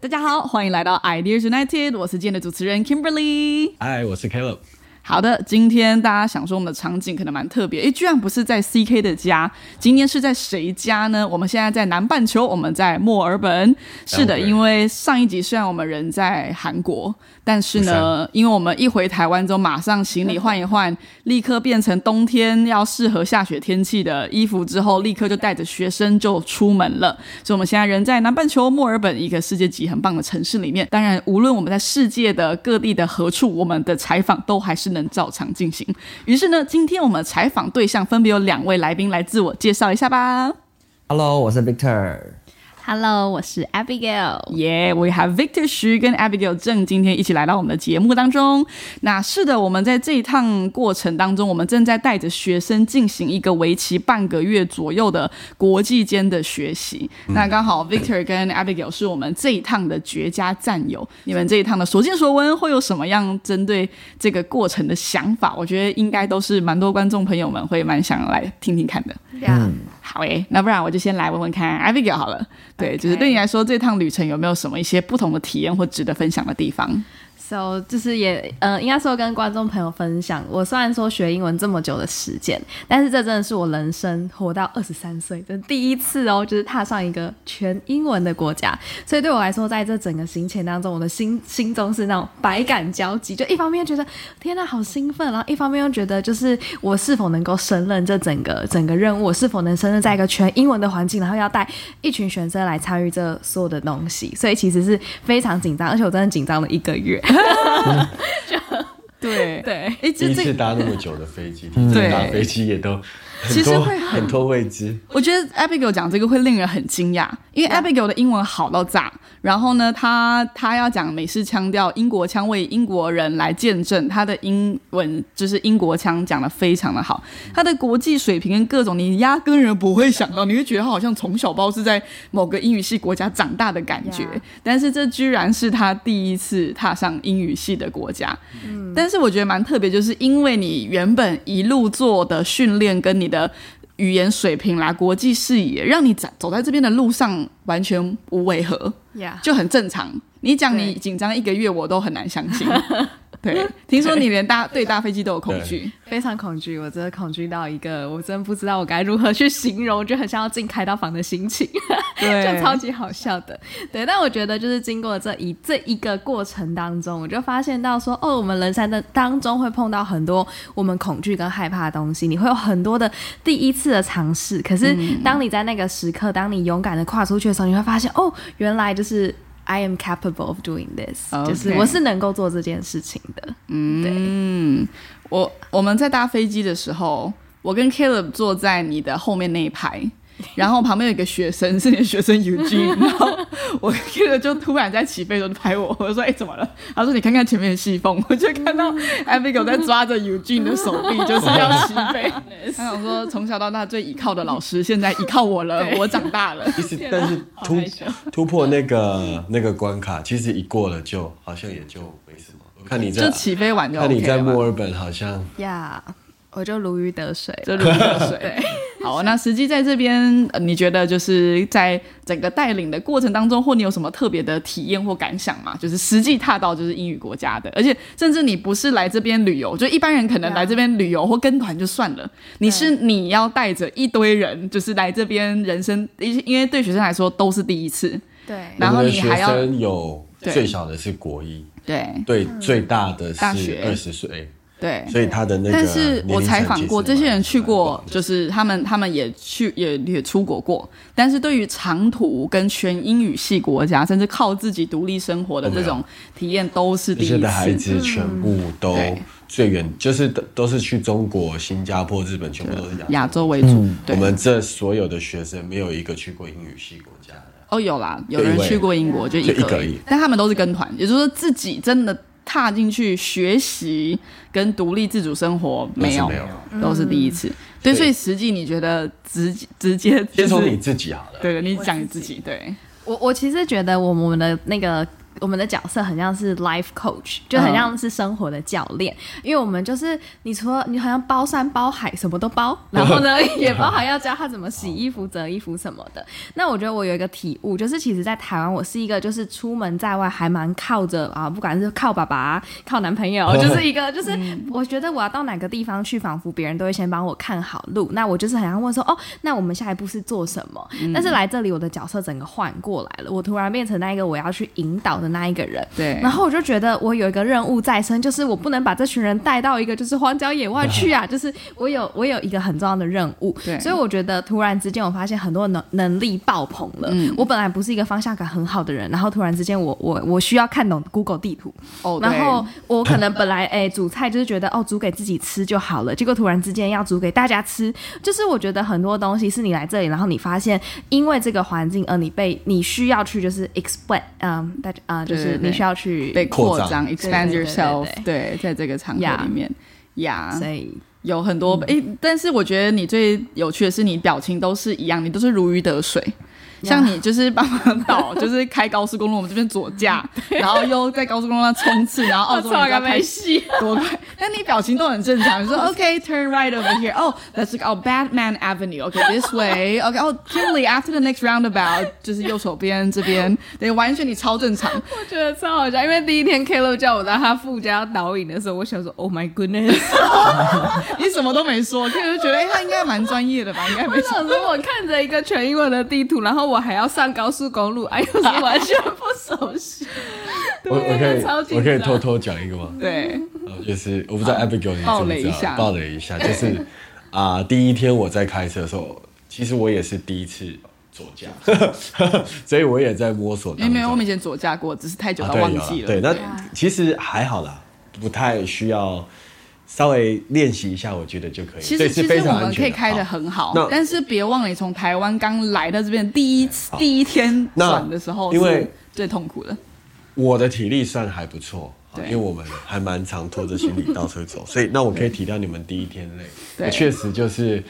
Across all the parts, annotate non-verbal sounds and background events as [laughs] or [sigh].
大家好，欢迎来到 Ideas United，我是今天的主持人 Kimberly。嗨，我是 Caleb。好的，今天大家想说我们的场景可能蛮特别，诶，居然不是在 CK 的家，今天是在谁家呢？我们现在在南半球，我们在墨尔本。是的，因为上一集虽然我们人在韩国，但是呢，因为我们一回台湾之后，马上行李换一换，立刻变成冬天要适合下雪天气的衣服之后，立刻就带着学生就出门了。所以我们现在人在南半球墨尔本一个世界级很棒的城市里面。当然，无论我们在世界的各地的何处，我们的采访都还是能。能照常进行。于是呢，今天我们采访对象分别有两位来宾来自我介绍一下吧。Hello，我是 Victor。Hello，我是 Abigail。Yeah，we have Victor 徐跟 Abigail 郑今天一起来到我们的节目当中。那是的，我们在这一趟过程当中，我们正在带着学生进行一个为期半个月左右的国际间的学习。那刚好 Victor 跟 Abigail 是我们这一趟的绝佳战友。你们这一趟的所见所闻会有什么样针对这个过程的想法？我觉得应该都是蛮多观众朋友们会蛮想来听听看的。嗯，好诶，那不然我就先来问问看 Abigail 好了。对，就是对你来说，这趟旅程有没有什么一些不同的体验或值得分享的地方？So 就是也呃，应该说跟观众朋友分享，我虽然说学英文这么久的时间，但是这真的是我人生活到二十三岁的第一次哦，就是踏上一个全英文的国家。所以对我来说，在这整个行程当中，我的心心中是那种百感交集，就一方面觉得天呐好兴奋，然后一方面又觉得就是我是否能够胜任这整个整个任务，我是否能胜任在一个全英文的环境，然后要带一群学生来参与这所有的东西，所以其实是非常紧张，而且我真的紧张了一个月。[laughs] 对。对，哎，第一次搭那么久的飞机，第一次搭飞机也都。其实会很多未知。我觉得 Abigail 讲这个会令人很惊讶，因为 Abigail 的英文好到炸。然后呢，他他要讲美式腔调、英国腔，为英国人来见证他的英文就是英国腔讲的非常的好。他的国际水平跟各种，你压根人不会想到，你会觉得他好像从小包是在某个英语系国家长大的感觉。但是这居然是他第一次踏上英语系的国家。嗯，但是我觉得蛮特别，就是因为你原本一路做的训练跟你。的语言水平啦，国际视野，让你走走在这边的路上完全无违和，就很正常。你讲你紧张一个月，我都很难相信。[laughs] [laughs] 对，听说你连搭对搭飞机都有恐惧，非常恐惧。我真的恐惧到一个，我真不知道我该如何去形容，就很像要进开刀房的心情，[laughs] 就超级好笑的。对，但我觉得就是经过这一这一个过程当中，我就发现到说，哦，我们人生的当中会碰到很多我们恐惧跟害怕的东西，你会有很多的第一次的尝试。可是当你在那个时刻，当你勇敢的跨出去的时候，你会发现，哦，原来就是。I am capable of doing this，就是我是能够做这件事情的。嗯，我我们在搭飞机的时候，我跟 Caleb 坐在你的后面那一排。[laughs] 然后旁边有一个学生，是你的学生 Eugene，然后我记得就突然在起飞的时候拍我，我就说：“哎，怎么了？”他说：“你看看前面的细缝。”我就看到 Abigail 在抓着 Eugene 的手臂，就是要起飞。他想说，从小到大最依靠的老师，现在依靠我了，[laughs] 我长大了。[laughs] 其实，但是突突破那个那个关卡，其实一过了，就好像也就没什么。我看你在就起飞完就看你在墨尔本好像呀。我就如鱼得水，就如鱼得水。对，[laughs] 好，那实际在这边，你觉得就是在整个带领的过程当中，或你有什么特别的体验或感想吗？就是实际踏到就是英语国家的，而且甚至你不是来这边旅游，就一般人可能来这边旅游或跟团就算了，你是你要带着一堆人，就是来这边人生，因因为对学生来说都是第一次。对，然后你还要有最小的是国一，对，对，最大的是二十岁。对，所以他的那个，但是我采访过这些人去过，就是他们他们也去也也出国过，但是对于长途跟全英语系国家，甚至靠自己独立生活的这种体验，都是第一次。的孩子全部都最远，就是都都是去中国、新加坡、日本，全部都是亚洲为主。我们这所有的学生没有一个去过英语系国家的。哦，有啦，有人去过英国，就一个，但他们都是跟团，也就是说自己真的。踏进去学习跟独立自主生活没有，都是第一次。对，所以实际你觉得直直接先从你自己好了。对，你讲你自己。对我，我其实觉得我们的那个我们的角色很像是 life coach，就很像是生活的教练，因为我们就是你除了你好像包山包海什么都包，然后呢 [laughs] 也包含要教他怎么洗衣服、折衣服什么的。那我觉得我有一个体悟，就是其实，在台湾我是一个就是出门在外还蛮靠着啊，不管是靠爸爸、靠男朋友，[laughs] 就是一个就是我觉得我要到哪个地方去，仿佛别人都会先帮我看好路。那我就是很想问说，哦，那我们下一步是做什么？但是来这里，我的角色整个换过来了，我突然变成那一个我要去引导的那一个人。对，然后我就觉得我有一个任务在身，就是我不能把这群人带到一个就是荒郊野外去啊，[laughs] 就是我有我有一个很重要的任务。对，所以我觉得突然之间我发现很多能能力爆棚了。嗯，我本来不是一个方向感很好的人，然后突然之间我我我需要看懂 Google 地图。哦，然后我可能本来 [laughs] 哎煮菜就是觉得哦煮给自己吃就好了，结果突然之间要煮给大家吃，就是我觉得很多东西是你来这里，然后你发现因为这个环境而你被你需要去就是 explain，嗯，大家啊就是你需要去被扩张，expand yourself，对对，在这个场合里面，呀，所以有很多诶，但是我觉得你最有趣的是，你表情都是一样，你都是如鱼得水。像你就是帮忙导，[laughs] 就是开高速公路，我们这边左驾，然后又在高速公路上冲刺，然后澳洲人要开戏。多快，但你表情都很正常。你说 [laughs] OK，turn right over here，哦，Let's go Batman Avenue，OK，this way，OK，哦，Kimberly after the next roundabout，就是右手边这边，对，完全你超正常。我觉得超好笑，因为第一天 k l o 叫我当他副驾导引的时候，我想说 Oh my goodness，[laughs] 你什么都没说，就觉得哎，他应该蛮专业的吧，应该没我想说我看着一个全英文的地图，然后我还要上高速公路，哎，又是完全不熟悉。[laughs] 我我可以我可以偷偷讲一个吗？对，呃就是我不知道 Abigail 你知爆不知道雷一下。爆雷一下，就是 [laughs] 啊、第一天我在开车的时候，其实我也是第一次左驾，[laughs] 所以我也在摸索没有我们以前左驾过，只是太久啊了忘记了。对，那其实还好啦，不太需要稍微练习一下，我觉得就可以。其对是非实其实我们可以开的很好那，但是别忘了你从台湾刚来到这边第一次第一天转的时候，因为是最痛苦的。我的体力算还不错，因为我们还蛮常拖着行李到处走，所以那我可以体谅你们第一天累。对确实就是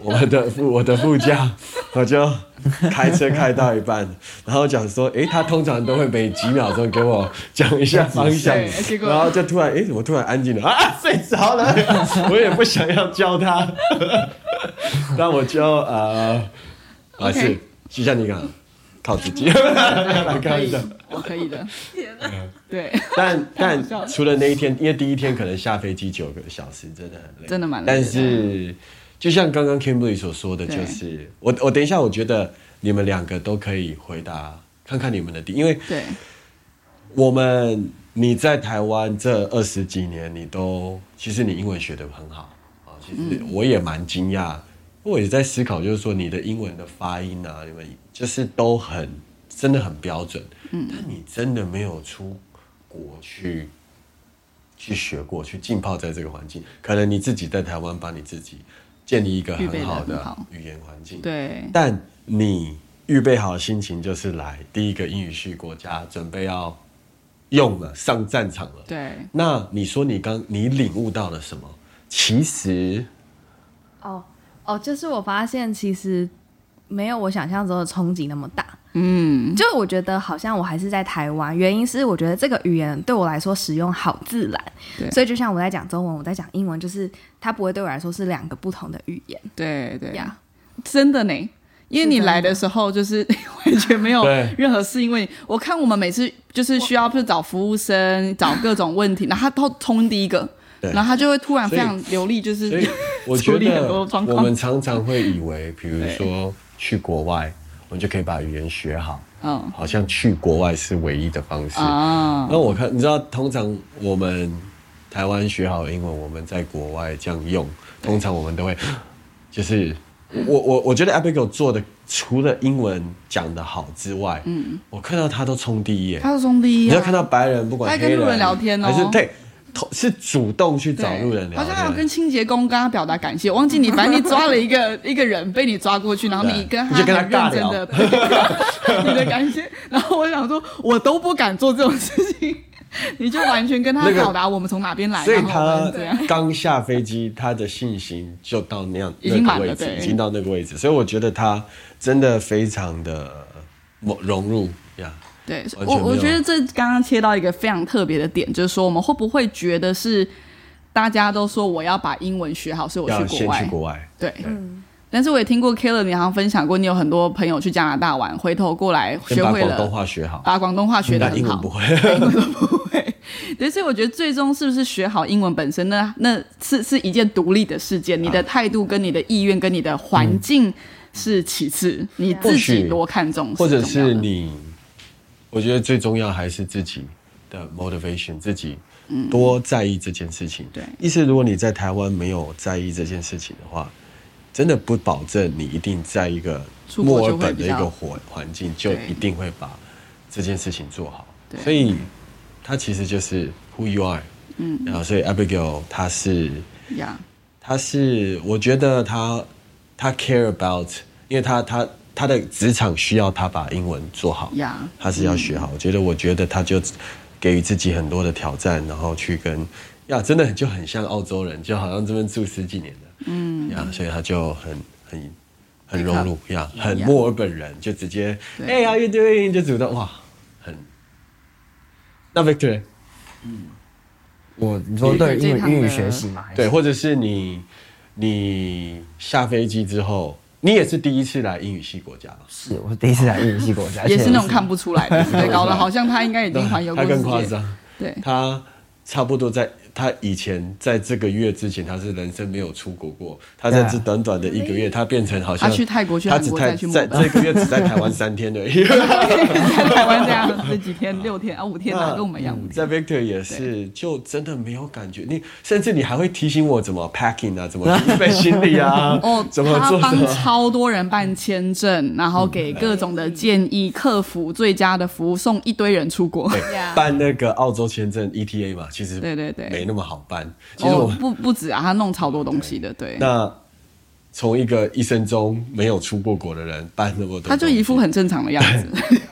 我们的副我的副驾，我就开车开到一半，然后讲说，诶，他通常都会每几秒钟给我讲一下方向然后就突然，诶，怎么突然安静了啊？睡着了，[laughs] 我也不想要教他，[laughs] 那我就呃，还是就像你讲，靠自己，[laughs] 来可以看一下。，我可以的。对，但但除了那一天，因为第一天可能下飞机九个小时，真的很累，真的蛮累的。但是就像刚刚 Kimberly 所说的，就是我我等一下，我觉得你们两个都可以回答，看看你们的第，因为对，我们你在台湾这二十几年，你都其实你英文学的很好啊，其实嗯。我也蛮惊讶，我也在思考，就是说你的英文的发音啊，你们就是都很真的很标准，嗯，但你真的没有出国去去学过，去浸泡在这个环境，可能你自己在台湾把你自己建立一个很好的语言环境，对，但你预备好心情，就是来第一个英语系国家，准备要用了，上战场了。对，那你说你刚你领悟到了什么？其实哦哦，就是我发现其实没有我想象中的冲击那么大。嗯，就我觉得好像我还是在台湾，原因是我觉得这个语言对我来说使用好自然，对所以就像我在讲中文，我在讲英文，就是它不会对我来说是两个不同的语言对对呀。真的呢。因为你来的时候就是 [laughs] 完全没有任何适应问题。我看我们每次就是需要，就是找服务生，找各种问题，然后他都冲第一个，然后他就会突然非常流利，就是 [laughs] 我觉得。我们常常会以为，比如说去国外，我们就可以把语言学好，嗯。好像去国外是唯一的方式。啊，那我看，你知道，通常我们台湾学好英文，我们在国外这样用，通常我们都会，[gasps] 就是我我我觉得 Abigail 做的，除了英文讲的好之外，嗯，我看到他都冲第一耶。他是兄弟啊，你要看到白人，不管黑人，他还跟路人聊天哦。还是对，头 [laughs] 是主动去找路人聊好像还有跟。清洁工跟他表达感谢，忘记你，反正你抓了一个 [laughs] 一个人被你抓过去，然后你跟他你就跟他很认真的 [laughs] 你的感谢，然后我想说，我都不敢做这种事情，你就完全跟他表达我们从哪边来，所以他。刚下飞机，他的信心就到那样已经满了那个位置，对已经到那个位置，所以我觉得他真的非常的融入呀。对，我我觉得这刚刚切到一个非常特别的点，就是说我们会不会觉得是大家都说我要把英文学好，所以我要先去去国外，国外，对。嗯，但是我也听过 Killer，你好像分享过，你有很多朋友去加拿大玩，回头过来先学会了广东了，话学好，把广东话学得很好。但 [laughs] 英文不，会。对，所以我觉得最终是不是学好英文本身呢？那是是一件独立的事件，你的态度跟你的意愿跟你的环境是其次，你自己多看重，或者是你，我觉得最重要还是自己的 motivation，自己多在意这件事情。对意思如果你在台湾没有在意这件事情的话，真的不保证你一定在一个墨尔本的一个环环境就一定会把这件事情做好。所以它其实就是 who you are。嗯，然后所以 Abigail 他是。呀他是我觉得他他 care about，因为他他他的职场需要他把英文做好呀他是要学好。我觉得我觉得他就给予自己很多的挑战，然后去跟呀，真的就很像澳洲人，就好像这边住十几年的，嗯。呀，所以他就很很很融入呀，很呀墨尔本人，就直接哎 how you doing 就主动哇，很。那 Victor 嗯。我你说对英语英语学习嘛？对，或者是你你下飞机之后，你也是第一次来英语系国家吧，是我是第一次来英语系国家，[laughs] 也是那种看不出来的，对，搞得好像他应该已经环游过 [laughs] 他世界，更夸张，对，他差不多在他以前在这个月之前，他是人生没有出国过。他在这短短的一个月，他变成好像他去泰国去他只在在这个月只在台湾三天而已。[laughs] 在台湾这样这几天六天啊五天啊，跟我们一样五在。Victor 也是，就真的没有感觉。你甚至你还会提醒我怎么 packing 啊，怎么 [laughs] 准备行李啊，哦，怎么他帮做什么。超多人办签证，然后给各种的建议，客服最佳的服务，送一堆人出国。办那个澳洲签证 ETA 嘛，其实对对对没那么好办。其实我，哦不不止啊，他弄超多东西的，对。那从一个一生中没有出过国的人办那么多，他就一副很正常的样子。[laughs]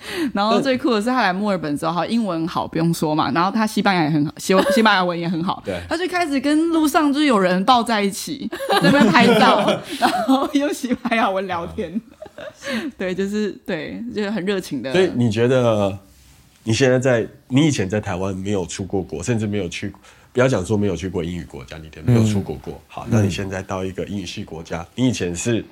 [laughs] 然后最酷的是，他来墨尔本之后，好英文好不用说嘛，然后他西班牙也很好，西 [laughs] 西班牙文也很好，对他就开始跟路上就有人抱在一起，在那边拍照，然后用西班牙文聊天，对，就是对，就是很热情的。所以你觉得你现在在你以前在台湾没有出过国，甚至没有去，不要讲说没有去过英语国家，你没有出国过。好，那你现在到一个英语系国家，你以前是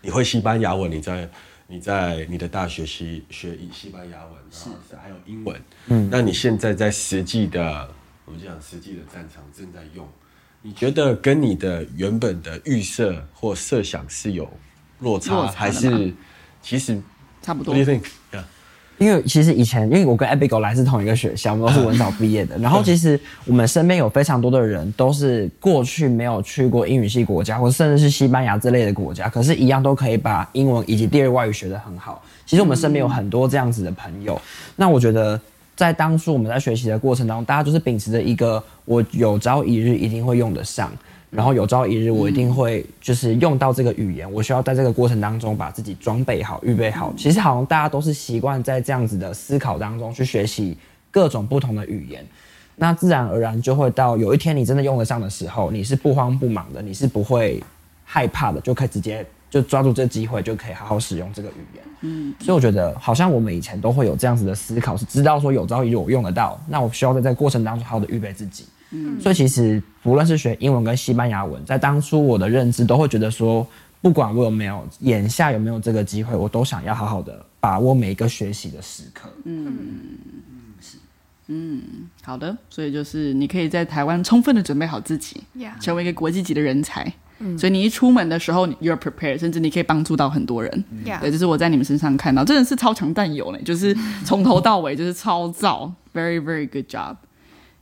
你会西班牙文，你在你在你的大学西学西班牙文，是还有英文。嗯，那你现在在实际的，我们讲实际的战场正在用，你觉得跟你的原本的预设或设想是有落差，落差还是其实差不多 What do you think? 因为其实以前，因为我跟 Abigail 来自同一个学校，我们都是文藻毕业的。然后其实我们身边有非常多的人都是过去没有去过英语系国家，或甚至是西班牙之类的国家，可是一样都可以把英文以及第二外语学得很好。其实我们身边有很多这样子的朋友。那我觉得在当初我们在学习的过程当中，大家就是秉持着一个我有朝一日一定会用得上。然后有朝一日我一定会就是用到这个语言，我需要在这个过程当中把自己装备好、预备好。其实好像大家都是习惯在这样子的思考当中去学习各种不同的语言，那自然而然就会到有一天你真的用得上的时候，你是不慌不忙的，你是不会害怕的，就可以直接就抓住这机会，就可以好好使用这个语言。嗯，所以我觉得好像我们以前都会有这样子的思考，是知道说有朝一日我用得到，那我需要在这个过程当中好好的预备自己。嗯，所以其实不论是学英文跟西班牙文，在当初我的认知都会觉得说，不管我有没有眼下有没有这个机会，我都想要好好的把握每一个学习的时刻。嗯。嗯好的，所以就是你可以在台湾充分的准备好自己 Yeah 成为一个国际级的人才。所以你一出门的时候，you're prepared，甚至你可以帮助到很多人。Yeah 对，就是我在你们身上看到，真的是超强弹友呢，就是从头到尾就是超造，very very good job，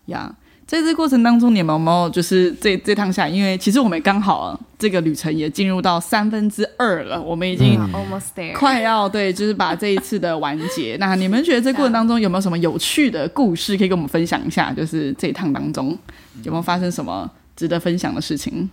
呀、在这过程当中，你们有没有就是这这趟下来？因为其实我们刚好这个旅程也进入到三分之二了，我们已经 almost there。快要对，就是把这一次的完结。[laughs] 那你们觉得这过程当中有没有什么有趣的故事可以跟我们分享一下？就是这一趟当中有没有发生什么值得分享的事情？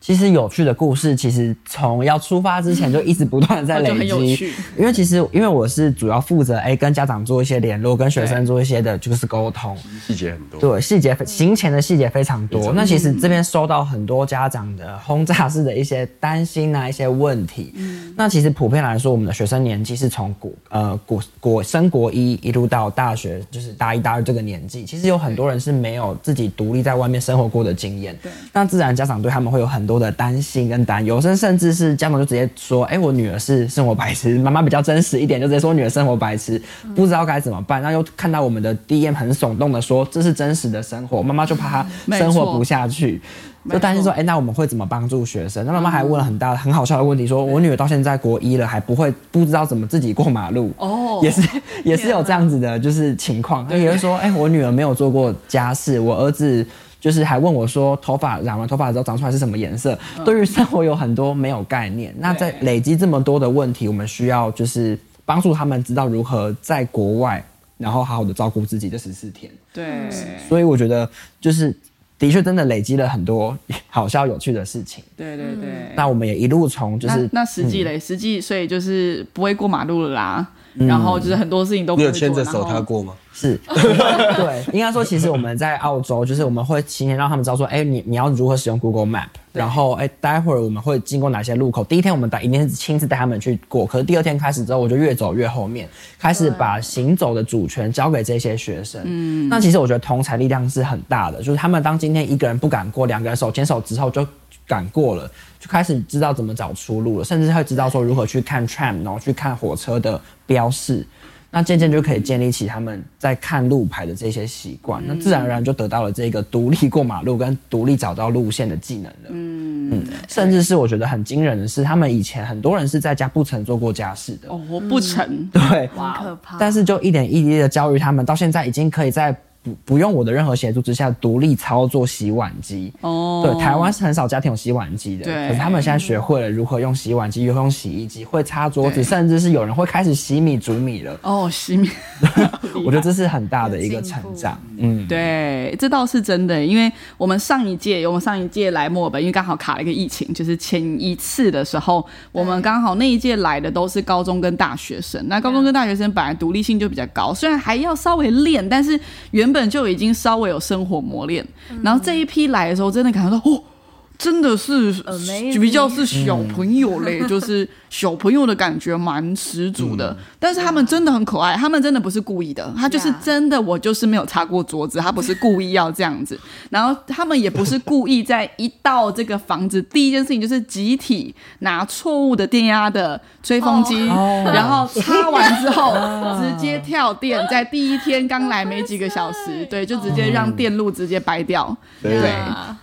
其实有趣的故事，其实从要出发之前就一直不断的在累积。因为其实因为我是主要负责哎跟家长做一些联络，跟学生做一些的就是沟通。细节很多。对，细节行前的细节非常多。那其实这边收到很多家长的轰炸式的一些担心啊，一些问题。那其实普遍来说，我们的学生年纪是从国呃国国升国一一路到大学，就是大一大二这个年纪，其实有很多人是没有自己独立在外面生活过的经验。对那自然家长对他们会有很多的担心跟担忧，甚甚至是家长就直接说：“哎、我女儿是生活白痴。”妈妈比较真实一点，就直接说女儿生活白痴，不知道该怎么办。那又看到我们的 DM 很耸动的说这是真实的生活，妈妈就怕她 [laughs] 生活不下去。就担心说，哎、那我们会怎么帮助学生？那妈妈还问了很大、很好笑的问题，说我女儿到现在国一了，还不会不知道怎么自己过马路。哦 [laughs] 也是也是有这样子的，就是情况。也就是说，哎、我女儿没有做过家事，我儿子就是还问我说，头发染完头发之后长出来是什么颜色？对于生活有很多没有概念。那在累积这么多的问题，我们需要就是帮助他们知道如何在国外，然后好好的照顾自己这十四天。对，所以我觉得就是。的确，真的累积了很多好笑有趣的事情。对对对。那我们也一路从就是那那实际嘞，实际所以就是不会过马路了啦，然后就是很多事情都不你会做有牵着手他过吗？是，[laughs] 对，应该说，其实我们在澳洲，就是我们会提前让他们知道说，哎、你你要如何使用 Google Map，然后哎、待会儿我们会经过哪些路口。第一天我们带一定是亲自带他们去过，可是第二天开始之后，我就越走越后面，开始把行走的主权交给这些学生。嗯，那其实我觉得同才力量是很大的，就是他们当今天一个人不敢过，两个人手牵手之后就。敢过了，就开始知道怎么找出路了，甚至会知道说如何去看 tram，然后去看火车的标示。那渐渐就可以建立起他们在看路牌的这些习惯，那自然而然就得到了这个独立过马路跟独立找到路线的技能了。嗯甚至是我觉得很惊人的是，他们以前很多人是在家不曾做过家事的，哦，我不曾，对，很可怕。但是就一点一滴的教育他们，到现在已经可以在不不用我的任何协助之下，独立操作洗碗机。哦，对，台湾是很少家庭有洗碗机的，对可是他们现在学会了如何用洗碗机，如何用洗衣机，会擦桌子，甚至是有人会开始洗米煮米了。哦，洗米，[laughs] 我觉得这是很大的一个成长。嗯，对，这倒是真的，因为我们上一届，我们上一届来墨尔本，因为刚好卡了一个疫情，就是前一次的时候，我们刚好那一届来的都是高中跟大学生。那高中跟大学生本来独立性就比较高，虽然还要稍微练，但是原本就已经稍微有生活磨练。然后这一批来的时候，真的感觉到哦。真的是比较是小朋友嘞，[laughs] 就是小朋友的感觉蛮十足的。但是他们真的很可爱，他们真的不是故意的，他就是真的，我就是没有擦过桌子，他不是故意要这样子。[laughs] 然后他们也不是故意在一到这个房子，第一件事情就是集体拿错误的电压的吹风机，然后擦完之后 [laughs] 直接跳电，在第一天刚来没几个小时，对，就直接让电路直接掰掉。对对，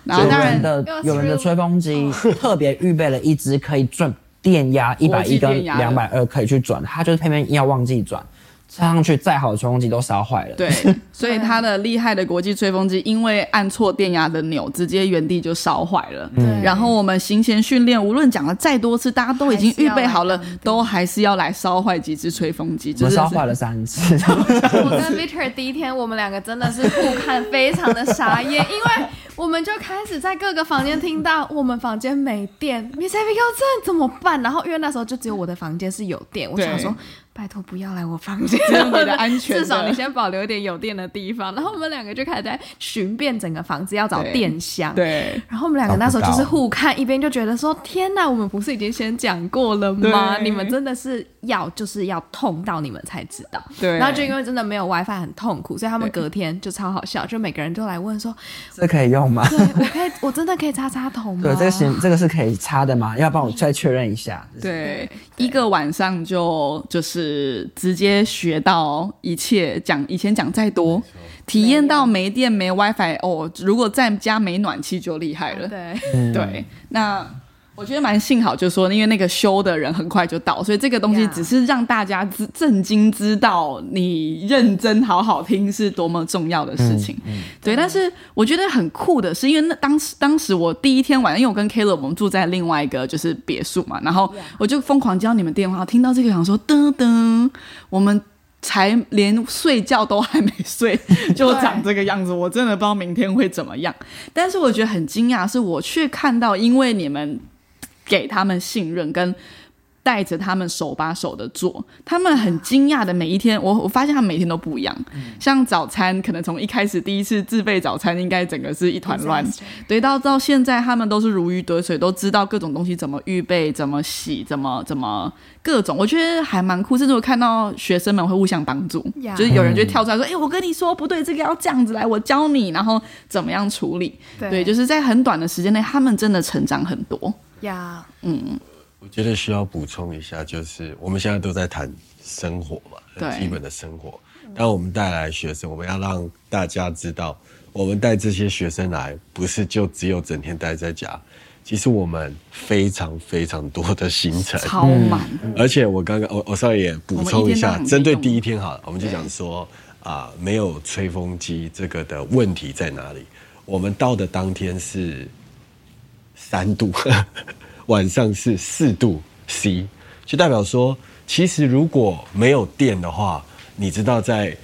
然后当然有人的吹风机特别预备了一支可以转电压一百一跟两百二可以去转，他就是偏偏要忘记转，插上去再好的吹风机都烧坏了。对，[laughs] 所以它的厉害的国际吹风机，因为按错电压的钮，直接原地就烧坏了。对然后我们行前训练，无论讲了再多次，大家都已经预备好了都还是要来烧坏几只吹风机，我就是们烧坏了三次。我跟 Victor 第一天，我们两个真的是互看，非常的傻眼，因为我们就开始在各个房间听到我们房间没电，Miss Abigail 这怎么办？然后因为那时候就只有我的房间是有电，我想说拜托不要来我房间，只有你的安全的至少你先保留一点有电的地方。然后我们两个就开始在寻遍整个房子要找电箱，对。然后我们两个那时候就是互看，一边就觉得说：“天哪，我们不是已经先讲过了吗？你们真的是要就是要痛到你们才知道。”对然后就因为真的没有 WiFi 很痛苦，所以他们隔天就超好笑，就每个人都来问说这可以用吗？：“对我可以，我真的可以插插头吗？”对，这个行，这个是可以插的吗？要帮我再确认一下。对，一个晚上就就是直接学到一切，讲以前讲再多，体验到没电没 WiFi 哦，如果在家没暖气就厉害了。对，对，那我觉得蛮幸好，就是说因为那个修的人很快就到，所以这个东西只是让大家知震惊，知道你认真好好听是多么重要的事情。对，但是我觉得很酷的是，因为那当时当时我第一天晚上，因为我跟 Caleb 我们住在另外一个就是别墅嘛，然后我就疯狂接到你们电话，听到这个想说噔噔，我们才连睡觉都还没睡，[laughs] 就长这个样子，我真的不知道明天会怎么样。但是我觉得很惊讶，是我却看到，因为你们给他们信任跟。带着他们手把手的做，他们很惊讶的每一天，我我发现他们每天都不一样。像早餐，可能从一开始第一次自备早餐，应该整个是一团乱，对，到到现在他们都是如鱼得水，都知道各种东西怎么预备、怎么洗、怎么怎么各种，我觉得还蛮酷。甚至我看到学生们会互相帮助，就是有人就跳出来说：“哎，我跟你说不对，这个要这样子来，我教你，然后怎么样处理。”对，就是在很短的时间内，他们真的成长很多。呀，嗯。我觉得需要补充一下，就是我们现在都在谈生活嘛，很基本的生活。当我们带来学生，我们要让大家知道，我们带这些学生来，不是就只有整天待在家。其实我们非常非常多的行程，超满。而且我刚刚我我稍微也补充一下，针对第一天好了，我们就讲说啊，没有吹风机这个的问题在哪里？我们到的当天是三度。晚上是四度 C，就代表说，其实如果没有电的话，你知道在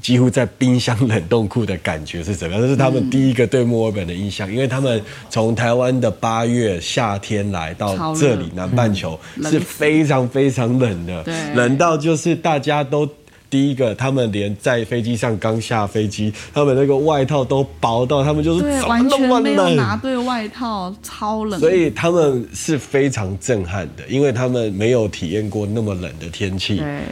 几乎在冰箱冷冻库的感觉是怎么样？这是他们第一个对墨尔本的印象，因为他们从台湾的八月夏天来到这里南半球是非常非常冷的，冷到就是大家都。第一个，他们连在飞机上刚下飞机，他们那个外套都薄到，他们就是完全没有拿对外套，超冷。所以他们是非常震撼的，因为他们没有体验过那么冷的天气。对。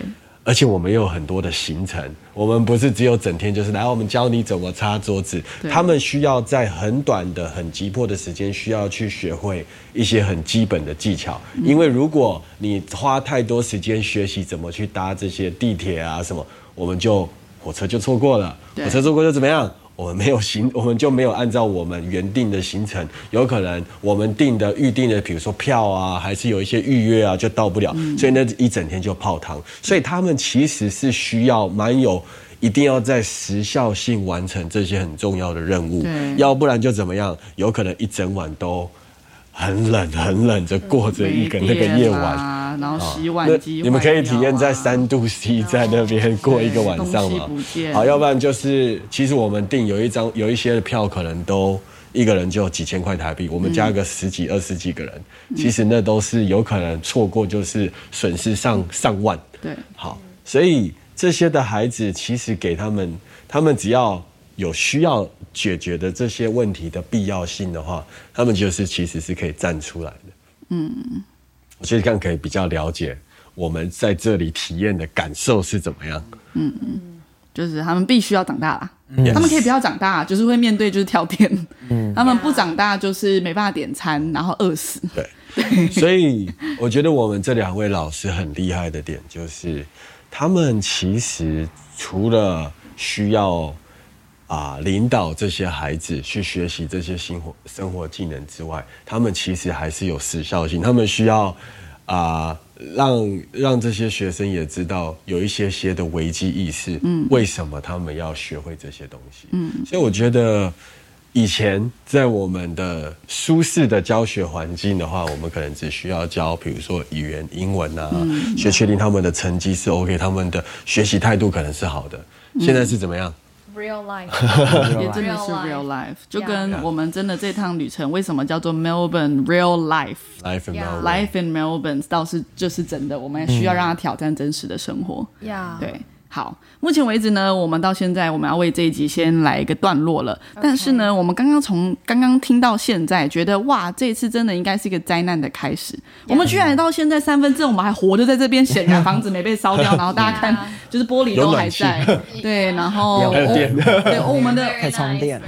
而且我们有很多的行程，我们不是只有整天就是来，我们教你怎么擦桌子。他们需要在很短的、很急迫的时间，需要去学会一些很基本的技巧。因为如果你花太多时间学习怎么去搭这些地铁啊什么，我们就火车就错过了，火车错过就怎么样？我们没有行，[laughs] 我们就没有按照我们原定的行程，有可能我们订的预定的，比如说票啊，还是有一些预约啊，就到不了，所以那一整天就泡汤。所以他们其实是需要蛮有，一定要在时效性完成这些很重要的任务，要不然就怎么样，有可能一整晚都。很冷，很冷，着过着一个那个夜晚，然后洗碗机，你们可以体验在三度 C 在那边过一个晚上吗？[laughs] 好，要不然就是，其实我们订有一张有一些的票，可能都一个人就几千块台币，我们加个十几二十几个人，其实那都是有可能错过，就是损失上上万。对，好，所以这些的孩子，其实给他们，他们只要。有需要解决的这些问题的必要性的话，他们就是其实是可以站出来的。嗯，我其实这样可以比较了解我们在这里体验的感受是怎么样。嗯嗯，就是他们必须要长大啦，他们可以不要长大，就是会面对就是跳电。嗯，他们不长大就是没办法点餐，然后饿死。对 [laughs] 对，所以我觉得我们这两位老师很厉害的点就是，他们其实除了需要。啊，领导这些孩子去学习这些生活生活技能之外，他们其实还是有时效性。他们需要啊，让让这些学生也知道有一些些的危机意识。嗯，为什么他们要学会这些东西？嗯，所以我觉得以前在我们的舒适的教学环境的话，我们可能只需要教，比如说语言、英文啊，去确定他们的成绩是 OK，他们的学习态度可能是好的。现在是怎么样？Real life，也真的是 real life，就跟我们真的这趟旅程为什么叫做 Melbourne Real Life，Life in Melbourne，Life in Melbourne 倒是就是真的，我们需要让他挑战真实的生活。对。好，目前为止呢，我们到现在我们要为这一集先来一个段落了。但是呢，我们刚刚从刚刚听到现在，觉得哇，这一次真的应该是一个灾难的开始。我们居然到现在三分之，我们还活着在这边，显然房子没被烧掉。然后大家看，就是玻璃都还在。对，然后 [laughs] 对，我们的可以充电。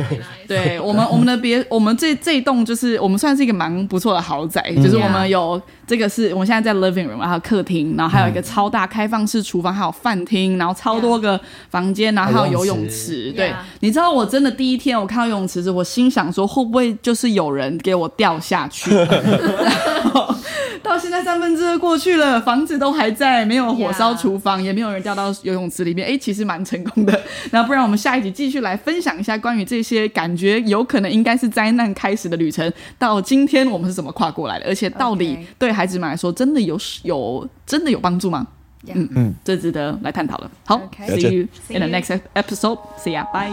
对我们，我们的别，我们这这一栋就是我们算是一个蛮不错的豪宅，就是我们有这个是我们现在在 living room，还有客厅，然后还有一个超大开放式厨房，还有饭厅，然后。超多个房间，然后还有游泳池。对，你知道我真的第一天我看到游泳池时，我心想说会不会就是有人给我掉下去？[laughs] [laughs] 到现在三分之二过去了，房子都还在，没有火烧厨房，也没有人掉到游泳池里面。哎，其实蛮成功的。[laughs] 那不然我们下一集继续来分享一下关于这些感觉有可能应该是灾难开始的旅程，到今天我们是怎么跨过来的？而且到底对孩子们来说真的有有真的有帮助吗？嗯嗯，这值得来探讨了。好 see you in the next episode. See ya, bye.